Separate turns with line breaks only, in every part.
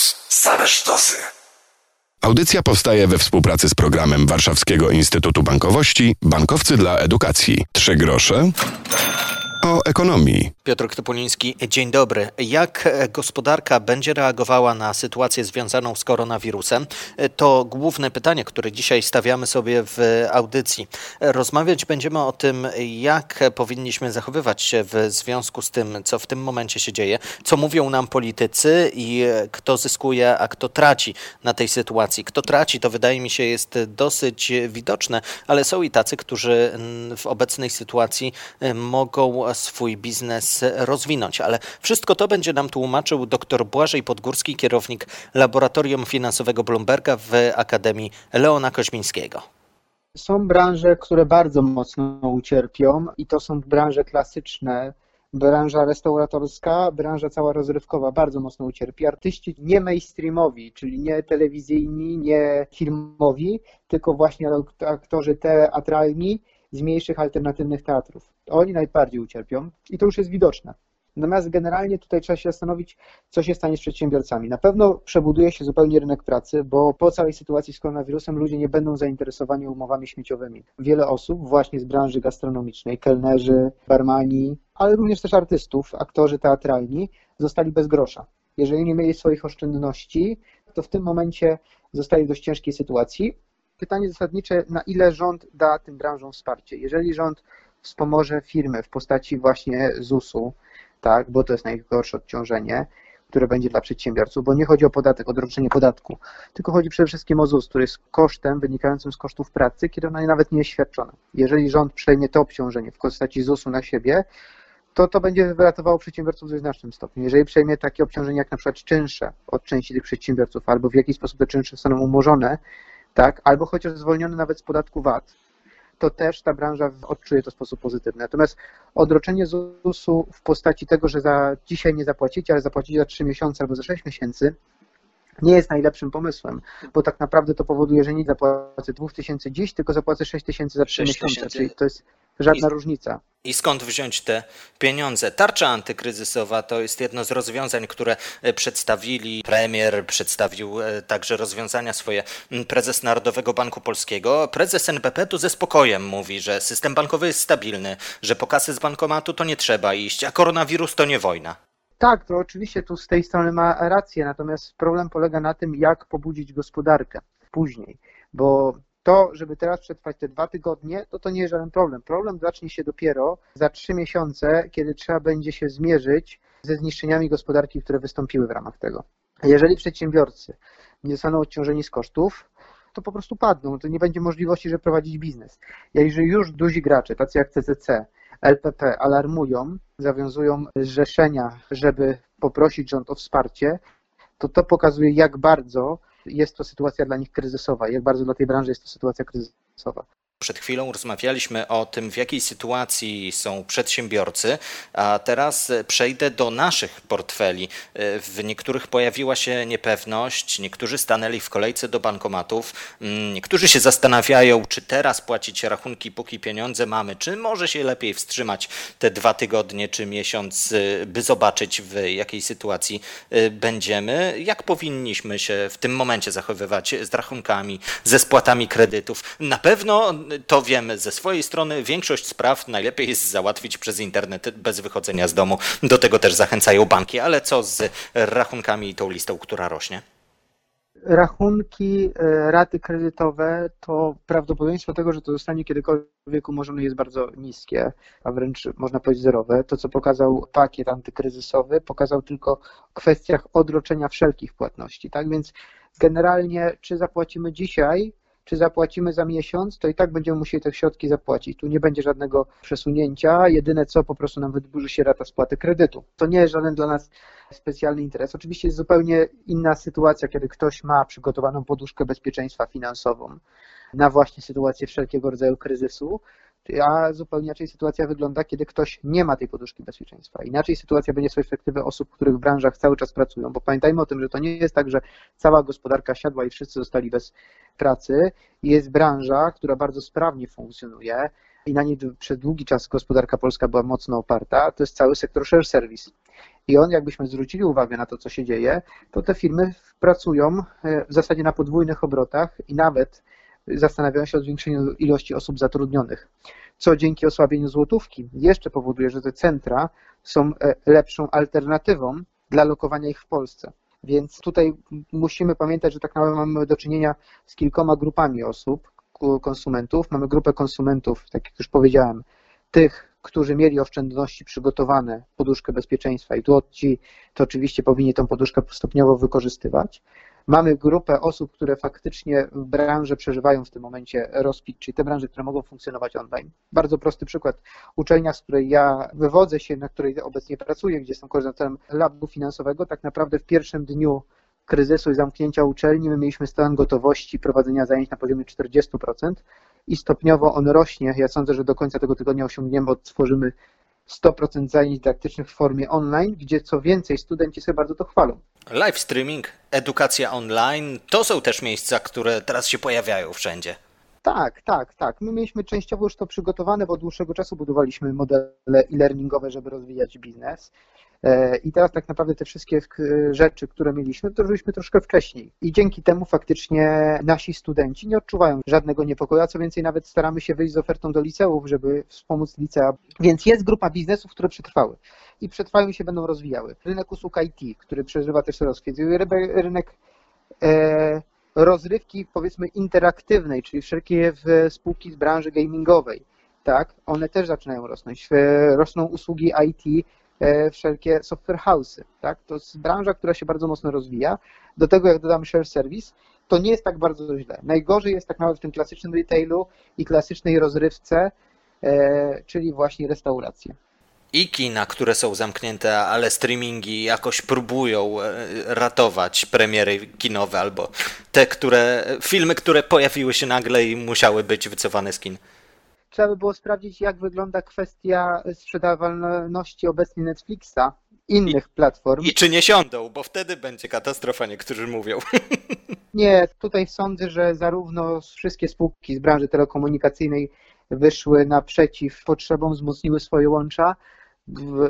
Plus. Same sztosy.
Audycja powstaje we współpracy z programem Warszawskiego Instytutu Bankowości Bankowcy dla Edukacji. Trzy grosze o ekonomii.
Piotr Topoliński, dzień dobry. Jak gospodarka będzie reagowała na sytuację związaną z koronawirusem? To główne pytanie, które dzisiaj stawiamy sobie w audycji. Rozmawiać będziemy o tym, jak powinniśmy zachowywać się w związku z tym, co w tym momencie się dzieje, co mówią nam politycy i kto zyskuje, a kto traci na tej sytuacji. Kto traci, to wydaje mi się jest dosyć widoczne, ale są i tacy, którzy w obecnej sytuacji mogą swój biznes rozwinąć. Ale wszystko to będzie nam tłumaczył dr Błażej Podgórski, kierownik Laboratorium Finansowego Bloomberga w Akademii Leona Koźmińskiego.
Są branże, które bardzo mocno ucierpią i to są branże klasyczne, branża restauratorska, branża cała rozrywkowa bardzo mocno ucierpi. Artyści nie mainstreamowi, czyli nie telewizyjni, nie filmowi, tylko właśnie aktorzy teatralni z mniejszych alternatywnych teatrów. Oni najbardziej ucierpią i to już jest widoczne. Natomiast generalnie tutaj trzeba się zastanowić, co się stanie z przedsiębiorcami. Na pewno przebuduje się zupełnie rynek pracy, bo po całej sytuacji z koronawirusem ludzie nie będą zainteresowani umowami śmieciowymi. Wiele osób właśnie z branży gastronomicznej, kelnerzy, barmani, ale również też artystów, aktorzy teatralni zostali bez grosza. Jeżeli nie mieli swoich oszczędności, to w tym momencie zostali w dość ciężkiej sytuacji. Pytanie zasadnicze, na ile rząd da tym branżom wsparcie. Jeżeli rząd wspomoże firmy w postaci właśnie ZUS-u, tak, bo to jest najgorsze odciążenie, które będzie dla przedsiębiorców, bo nie chodzi o podatek, o odroczenie podatku, tylko chodzi przede wszystkim o ZUS, który jest kosztem wynikającym z kosztów pracy, kiedy ona nawet nie jest świadczona. Jeżeli rząd przejmie to obciążenie w postaci ZUS-u na siebie, to to będzie wyratowało przedsiębiorców w znacznym stopniu. Jeżeli przejmie takie obciążenie jak na przykład czynsze od części tych przedsiębiorców, albo w jakiś sposób te czynsze zostaną umorzone, tak, albo chociaż zwolnione nawet z podatku VAT, to też ta branża odczuje to w sposób pozytywny. Natomiast odroczenie ZUS-u w postaci tego, że za dzisiaj nie zapłacicie, ale zapłacicie za 3 miesiące albo za 6 miesięcy, nie jest najlepszym pomysłem, bo tak naprawdę to powoduje, że nie zapłacę 2000 dziś, tylko zapłacę 6000 za 3 miesiące, czyli to jest żadna I, różnica.
I skąd wziąć te pieniądze? Tarcza antykryzysowa to jest jedno z rozwiązań, które e, przedstawili premier, przedstawił e, także rozwiązania swoje prezes Narodowego Banku Polskiego. Prezes NBP tu ze spokojem mówi, że system bankowy jest stabilny, że po kasy z bankomatu to nie trzeba iść, a koronawirus to nie wojna.
Tak, to oczywiście tu z tej strony ma rację, natomiast problem polega na tym, jak pobudzić gospodarkę później, bo to, żeby teraz przetrwać te dwa tygodnie, to to nie jest żaden problem. Problem zacznie się dopiero za trzy miesiące, kiedy trzeba będzie się zmierzyć ze zniszczeniami gospodarki, które wystąpiły w ramach tego. Jeżeli przedsiębiorcy nie zostaną odciążeni z kosztów, to po prostu padną. To nie będzie możliwości, żeby prowadzić biznes. Jeżeli już duzi gracze, tacy jak CCC, LPP, alarmują, zawiązują zrzeszenia, żeby poprosić rząd o wsparcie, to to pokazuje, jak bardzo jest to sytuacja dla nich kryzysowa, jak bardzo dla tej branży jest to sytuacja kryzysowa.
Przed chwilą rozmawialiśmy o tym, w jakiej sytuacji są przedsiębiorcy, a teraz przejdę do naszych portfeli. W niektórych pojawiła się niepewność, niektórzy stanęli w kolejce do bankomatów, niektórzy się zastanawiają, czy teraz płacić rachunki, póki pieniądze mamy, czy może się lepiej wstrzymać te dwa tygodnie czy miesiąc, by zobaczyć, w jakiej sytuacji będziemy. Jak powinniśmy się w tym momencie zachowywać z rachunkami, ze spłatami kredytów? Na pewno to wiemy ze swojej strony. Większość spraw najlepiej jest załatwić przez internet bez wychodzenia z domu. Do tego też zachęcają banki, ale co z rachunkami i tą listą, która rośnie?
Rachunki, e, raty kredytowe, to prawdopodobieństwo tego, że to zostanie kiedykolwiek umorzone jest bardzo niskie, a wręcz można powiedzieć zerowe. To, co pokazał pakiet antykryzysowy, pokazał tylko w kwestiach odroczenia wszelkich płatności. Tak więc generalnie, czy zapłacimy dzisiaj, czy zapłacimy za miesiąc, to i tak będziemy musieli te środki zapłacić. Tu nie będzie żadnego przesunięcia, jedyne co, po prostu nam wydłuży się rata spłaty kredytu. To nie jest żaden dla nas specjalny interes. Oczywiście jest zupełnie inna sytuacja, kiedy ktoś ma przygotowaną poduszkę bezpieczeństwa finansową na właśnie sytuację wszelkiego rodzaju kryzysu, a zupełnie inaczej sytuacja wygląda, kiedy ktoś nie ma tej poduszki bezpieczeństwa. Inaczej sytuacja będzie z perspektywy osób, których w branżach cały czas pracują, bo pamiętajmy o tym, że to nie jest tak, że cała gospodarka siadła i wszyscy zostali bez pracy. Jest branża, która bardzo sprawnie funkcjonuje i na niej przez długi czas gospodarka polska była mocno oparta, to jest cały sektor share service. I on, jakbyśmy zwrócili uwagę na to, co się dzieje, to te firmy pracują e, w zasadzie na podwójnych obrotach i nawet zastanawiają się o zwiększeniu ilości osób zatrudnionych, co dzięki osłabieniu złotówki jeszcze powoduje, że te centra są e, lepszą alternatywą dla lokowania ich w Polsce. Więc tutaj musimy pamiętać, że tak naprawdę mamy do czynienia z kilkoma grupami osób, konsumentów. Mamy grupę konsumentów, tak jak już powiedziałem, tych, którzy mieli oszczędności przygotowane, poduszkę bezpieczeństwa i tu ci to oczywiście powinni tą poduszkę stopniowo wykorzystywać. Mamy grupę osób, które faktycznie w branży przeżywają w tym momencie rozpit, czyli te branże, które mogą funkcjonować online. Bardzo prosty przykład. Uczelnia, z której ja wywodzę się, na której obecnie pracuję, gdzie jestem koordynatorem labu finansowego, tak naprawdę w pierwszym dniu kryzysu i zamknięcia uczelni my mieliśmy stan gotowości prowadzenia zajęć na poziomie 40% i stopniowo on rośnie. Ja sądzę, że do końca tego tygodnia osiągniemy, bo stworzymy 100% zajęć dydaktycznych w formie online, gdzie co więcej studenci sobie bardzo to chwalą.
Live streaming, edukacja online to są też miejsca, które teraz się pojawiają wszędzie.
Tak, tak, tak. My mieliśmy częściowo już to przygotowane, bo od dłuższego czasu budowaliśmy modele e-learningowe, żeby rozwijać biznes. E, I teraz tak naprawdę te wszystkie rzeczy, które mieliśmy, to robiliśmy troszkę wcześniej. I dzięki temu faktycznie nasi studenci nie odczuwają żadnego niepokoju, a co więcej nawet staramy się wyjść z ofertą do liceów, żeby wspomóc licea. Więc jest grupa biznesów, które przetrwały i przetrwają i się będą rozwijały. Rynek usług IT, który przeżywa też rozkwit. Rynek e, rozrywki powiedzmy interaktywnej, czyli wszelkie spółki z branży gamingowej, tak, one też zaczynają rosnąć. Rosną usługi IT, E, wszelkie software house'y. Tak? To jest branża, która się bardzo mocno rozwija. Do tego, jak dodamy share service, to nie jest tak bardzo źle. Najgorzej jest tak naprawdę w tym klasycznym retailu i klasycznej rozrywce, e, czyli właśnie restauracje.
I kina, które są zamknięte, ale streamingi jakoś próbują e, ratować premiery kinowe albo te, które, filmy, które pojawiły się nagle i musiały być wycofane z kin
trzeba by było sprawdzić, jak wygląda kwestia sprzedawalności obecnie Netflixa, innych
I,
platform.
I czy nie siądą, bo wtedy będzie katastrofa, niektórzy mówią.
Nie, tutaj sądzę, że zarówno wszystkie spółki z branży telekomunikacyjnej wyszły naprzeciw potrzebom, wzmocniły swoje łącza.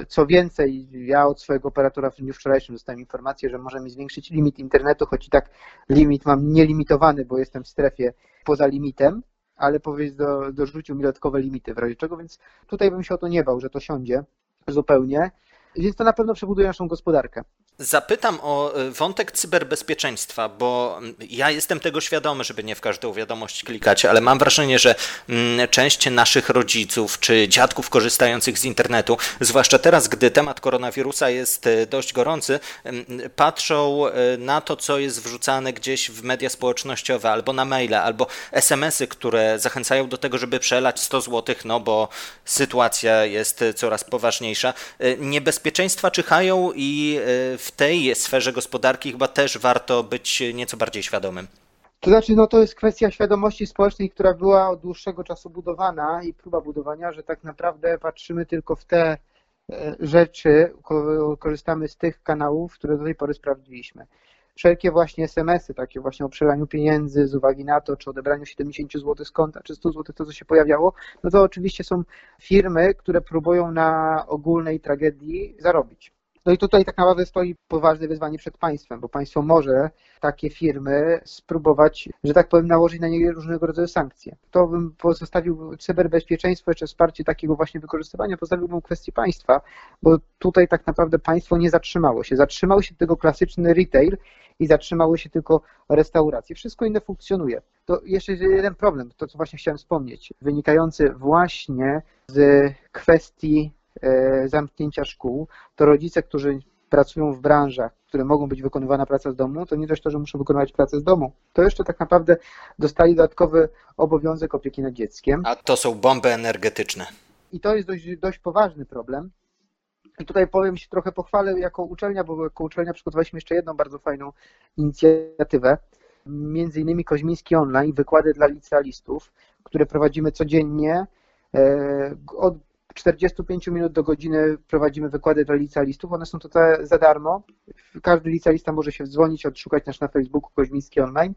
Co więcej, ja od swojego operatora w dniu wczorajszym dostałem informację, że możemy zwiększyć limit internetu, choć i tak limit mam nielimitowany, bo jestem w strefie poza limitem ale powiedz, do, dorzucił mi dodatkowe limity w razie czego, więc tutaj bym się o to nie bał, że to siądzie zupełnie. Więc to na pewno przebuduje naszą gospodarkę.
Zapytam o y, wątek cyberbezpieczeństwa, bo mm, ja jestem tego świadomy, żeby nie w każdą wiadomość klikać, ale mam wrażenie, że mm, część naszych rodziców czy dziadków korzystających z internetu, zwłaszcza teraz, gdy temat koronawirusa jest y, dość gorący, mm, patrzą y, na to, co jest wrzucane gdzieś w media społecznościowe, albo na maile, albo SMS-y, które zachęcają do tego, żeby przelać 100 zł, no bo sytuacja jest coraz poważniejsza. Niebezpieczeństwa czyhają i w w tej sferze gospodarki chyba też warto być nieco bardziej świadomym.
To znaczy, no to jest kwestia świadomości społecznej, która była od dłuższego czasu budowana i próba budowania, że tak naprawdę patrzymy tylko w te e, rzeczy, korzystamy z tych kanałów, które do tej pory sprawdziliśmy. Wszelkie właśnie SMS-y, takie właśnie o przelaniu pieniędzy z uwagi na to, czy odebraniu 70 zł z konta, czy 100 zł, to co się pojawiało, no to oczywiście są firmy, które próbują na ogólnej tragedii zarobić. No i tutaj tak naprawdę stoi poważne wyzwanie przed państwem, bo państwo może takie firmy spróbować, że tak powiem, nałożyć na nie różnego rodzaju sankcje. To bym pozostawił cyberbezpieczeństwo, jeszcze wsparcie takiego właśnie wykorzystywania, pozostawiłbym kwestię państwa, bo tutaj tak naprawdę państwo nie zatrzymało się. Zatrzymał się tylko klasyczny retail i zatrzymały się tylko restauracje. Wszystko inne funkcjonuje. To jeszcze jeden problem, to co właśnie chciałem wspomnieć, wynikający właśnie z kwestii zamknięcia szkół, to rodzice, którzy pracują w branżach, w których mogą być wykonywana praca z domu, to nie dość to, że muszą wykonywać pracę z domu, to jeszcze tak naprawdę dostali dodatkowy obowiązek opieki nad dzieckiem.
A to są bomby energetyczne.
I to jest dość, dość poważny problem. I tutaj powiem się trochę pochwalę jako uczelnia, bo jako uczelnia przygotowaliśmy jeszcze jedną bardzo fajną inicjatywę, między innymi Koźmiński Online, wykłady dla licealistów, które prowadzimy codziennie e, od 45 minut do godziny prowadzimy wykłady dla licealistów. One są tutaj za darmo. Każdy licealista może się dzwonić, odszukać nas na Facebooku Koźmiński Online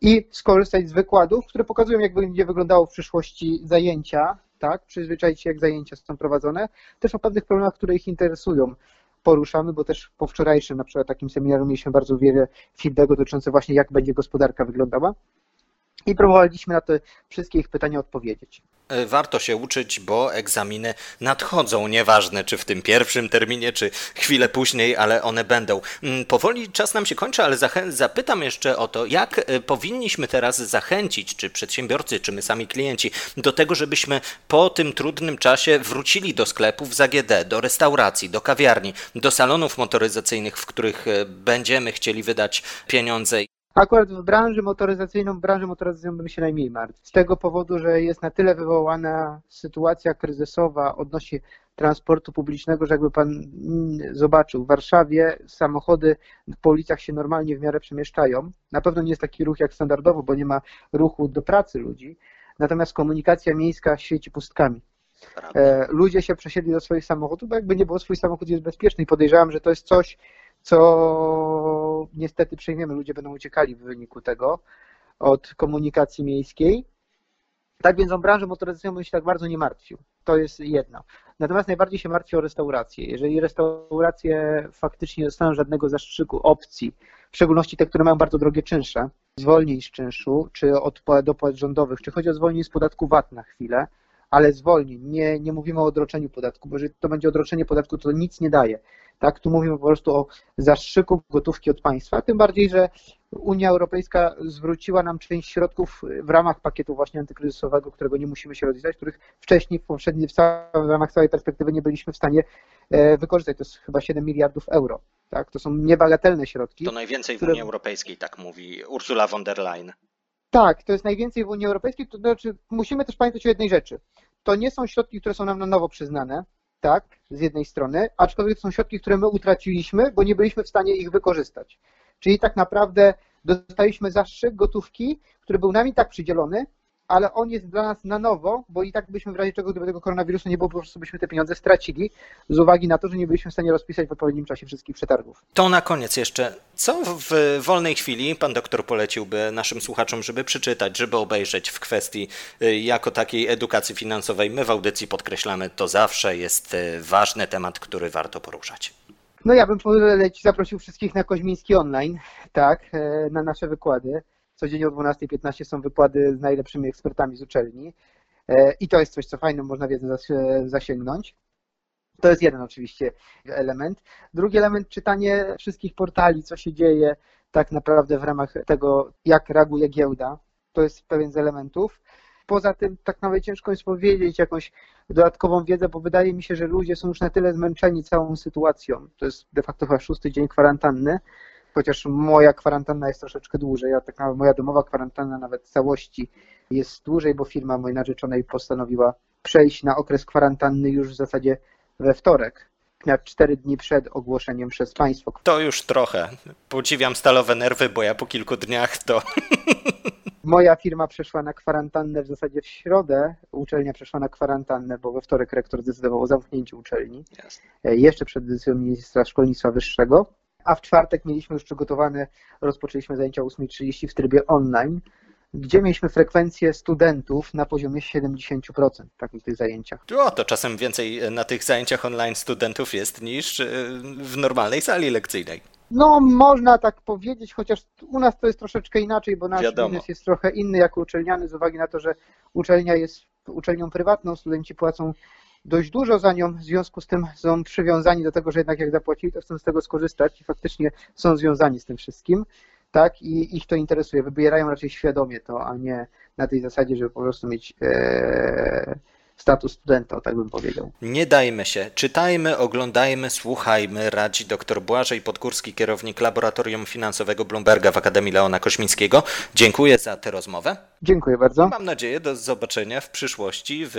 i skorzystać z wykładów, które pokazują, jak będzie wyglądało w przyszłości zajęcia, tak, przyzwyczaić się, jak zajęcia są prowadzone, też o pewnych problemach, które ich interesują. poruszamy, bo też po wczorajszym na przykład takim seminarium mieliśmy bardzo wiele feedbacku dotyczące właśnie jak będzie gospodarka wyglądała i próbowaliśmy na te wszystkie ich pytania odpowiedzieć.
E, warto się uczyć, bo egzaminy nadchodzą, nieważne czy w tym pierwszym terminie, czy chwilę później, ale one będą. Mm, powoli czas nam się kończy, ale zapytam jeszcze o to, jak e, powinniśmy teraz zachęcić, czy przedsiębiorcy, czy my sami klienci, do tego, żebyśmy po tym trudnym czasie wrócili do sklepów z AGD, do restauracji, do kawiarni, do salonów motoryzacyjnych, w których e, będziemy chcieli wydać pieniądze.
Akurat w branży motoryzacyjną, w branży motoryzacyjną bym się najmniej martwił. Z tego powodu, że jest na tyle wywołana sytuacja kryzysowa odnośnie transportu publicznego, że jakby pan mm, zobaczył, w Warszawie samochody po ulicach się normalnie w miarę przemieszczają. Na pewno nie jest taki ruch jak standardowo, bo nie ma ruchu do pracy ludzi. Natomiast komunikacja miejska świeci pustkami. E, ludzie się przesiedli do swoich samochodów, bo jakby nie było swój samochód jest bezpieczny i podejrzewam, że to jest coś, co niestety przejmiemy. Ludzie będą uciekali w wyniku tego od komunikacji miejskiej. Tak więc o branżę motoryzacyjną bym się tak bardzo nie martwił. To jest jedno. Natomiast najbardziej się martwi o restauracje. Jeżeli restauracje faktycznie nie dostaną żadnego zastrzyku opcji, w szczególności te, które mają bardzo drogie czynsze, zwolnień z czynszu, czy od dopłat rządowych, czy chodzi o zwolnienie z podatku VAT na chwilę, ale zwolnień. Nie, nie mówimy o odroczeniu podatku, bo jeżeli to będzie odroczenie podatku, to nic nie daje. Tak, tu mówimy po prostu o zastrzyku gotówki od państwa, tym bardziej, że Unia Europejska zwróciła nam część środków w ramach pakietu właśnie antykryzysowego, którego nie musimy się rozliczać, których wcześniej w poprzedniej, w ramach całej perspektywy nie byliśmy w stanie e, wykorzystać. To jest chyba 7 miliardów euro. Tak? To są niebagatelne środki.
To najwięcej w które... Unii Europejskiej, tak mówi Ursula von der Leyen.
Tak, to jest najwięcej w Unii Europejskiej. To znaczy, musimy też pamiętać o jednej rzeczy. To nie są środki, które są nam na nowo przyznane, tak, z jednej strony, aczkolwiek są środki, które my utraciliśmy, bo nie byliśmy w stanie ich wykorzystać. Czyli tak naprawdę dostaliśmy zastrzyk gotówki, który był nami tak przydzielony, ale on jest dla nas na nowo, bo i tak byśmy w razie czego, gdyby tego koronawirusa nie było, po prostu byśmy te pieniądze stracili, z uwagi na to, że nie byliśmy w stanie rozpisać w odpowiednim czasie wszystkich przetargów.
To na koniec jeszcze, co w wolnej chwili pan doktor poleciłby naszym słuchaczom, żeby przeczytać, żeby obejrzeć w kwestii y, jako takiej edukacji finansowej? My w audycji podkreślamy, to zawsze jest y, ważny temat, który warto poruszać.
No ja bym zaprosił wszystkich na Koźmiński Online, tak, e, na nasze wykłady. Codziennie o 12.15 są wykłady z najlepszymi ekspertami z uczelni. E, I to jest coś, co fajnie można wiedzę zasięgnąć. To jest jeden oczywiście element. Drugi element, czytanie wszystkich portali, co się dzieje tak naprawdę w ramach tego, jak reaguje giełda. To jest pewien z elementów. Poza tym tak nawet ciężko jest powiedzieć jakąś dodatkową wiedzę, bo wydaje mi się, że ludzie są już na tyle zmęczeni całą sytuacją. To jest de facto chyba szósty dzień kwarantanny, chociaż moja kwarantanna jest troszeczkę dłużej, a tak naprawdę moja domowa kwarantanna nawet w całości jest dłużej, bo firma mojej narzeczonej postanowiła przejść na okres kwarantanny już w zasadzie we wtorek na cztery dni przed ogłoszeniem przez państwo.
To już trochę. Podziwiam stalowe nerwy, bo ja po kilku dniach to...
Moja firma przeszła na kwarantannę w zasadzie w środę, uczelnia przeszła na kwarantannę, bo we wtorek rektor zdecydował o zamknięciu uczelni, Jasne. E, jeszcze przed decyzją ministra szkolnictwa wyższego a w czwartek mieliśmy już przygotowane, rozpoczęliśmy zajęcia o 8.30 w trybie online, gdzie mieliśmy frekwencję studentów na poziomie 70% w takich tych zajęciach.
O, to czasem więcej na tych zajęciach online studentów jest niż e, w normalnej sali lekcyjnej.
No, można tak powiedzieć, chociaż u nas to jest troszeczkę inaczej, bo nasz Wiadomo. biznes jest trochę inny jako uczelniany z uwagi na to, że uczelnia jest uczelnią prywatną, studenci płacą dość dużo za nią, w związku z tym są przywiązani do tego, że jednak jak zapłacili, to chcą z tego skorzystać i faktycznie są związani z tym wszystkim, tak, i ich to interesuje. Wybierają raczej świadomie to, a nie na tej zasadzie, żeby po prostu mieć e, status studenta, tak bym powiedział.
Nie dajmy się. Czytajmy, oglądajmy, słuchajmy, radzi dr Błażej Podgórski, kierownik Laboratorium Finansowego Bloomberga w Akademii Leona Kośmińskiego. Dziękuję za tę rozmowę.
Dziękuję bardzo.
Mam nadzieję do zobaczenia w przyszłości w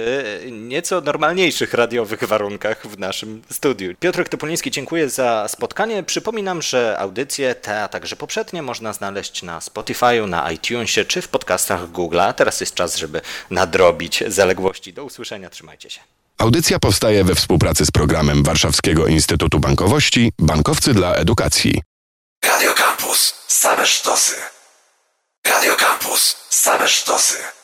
nieco normalniejszych radiowych warunkach w naszym studiu. Piotrek Topoliński, dziękuję za spotkanie. Przypominam, że audycje te, a także poprzednie można znaleźć na Spotify'u, na iTunesie czy w podcastach Google'a. Teraz jest czas, żeby nadrobić zaległości. Do usłyszenia usłyszenia, trzymajcie się.
Audycja powstaje we współpracy z programem Warszawskiego Instytutu Bankowości Bankowcy dla Edukacji. Radio Campus. Same sztosy. Radio Campus. Same sztosy.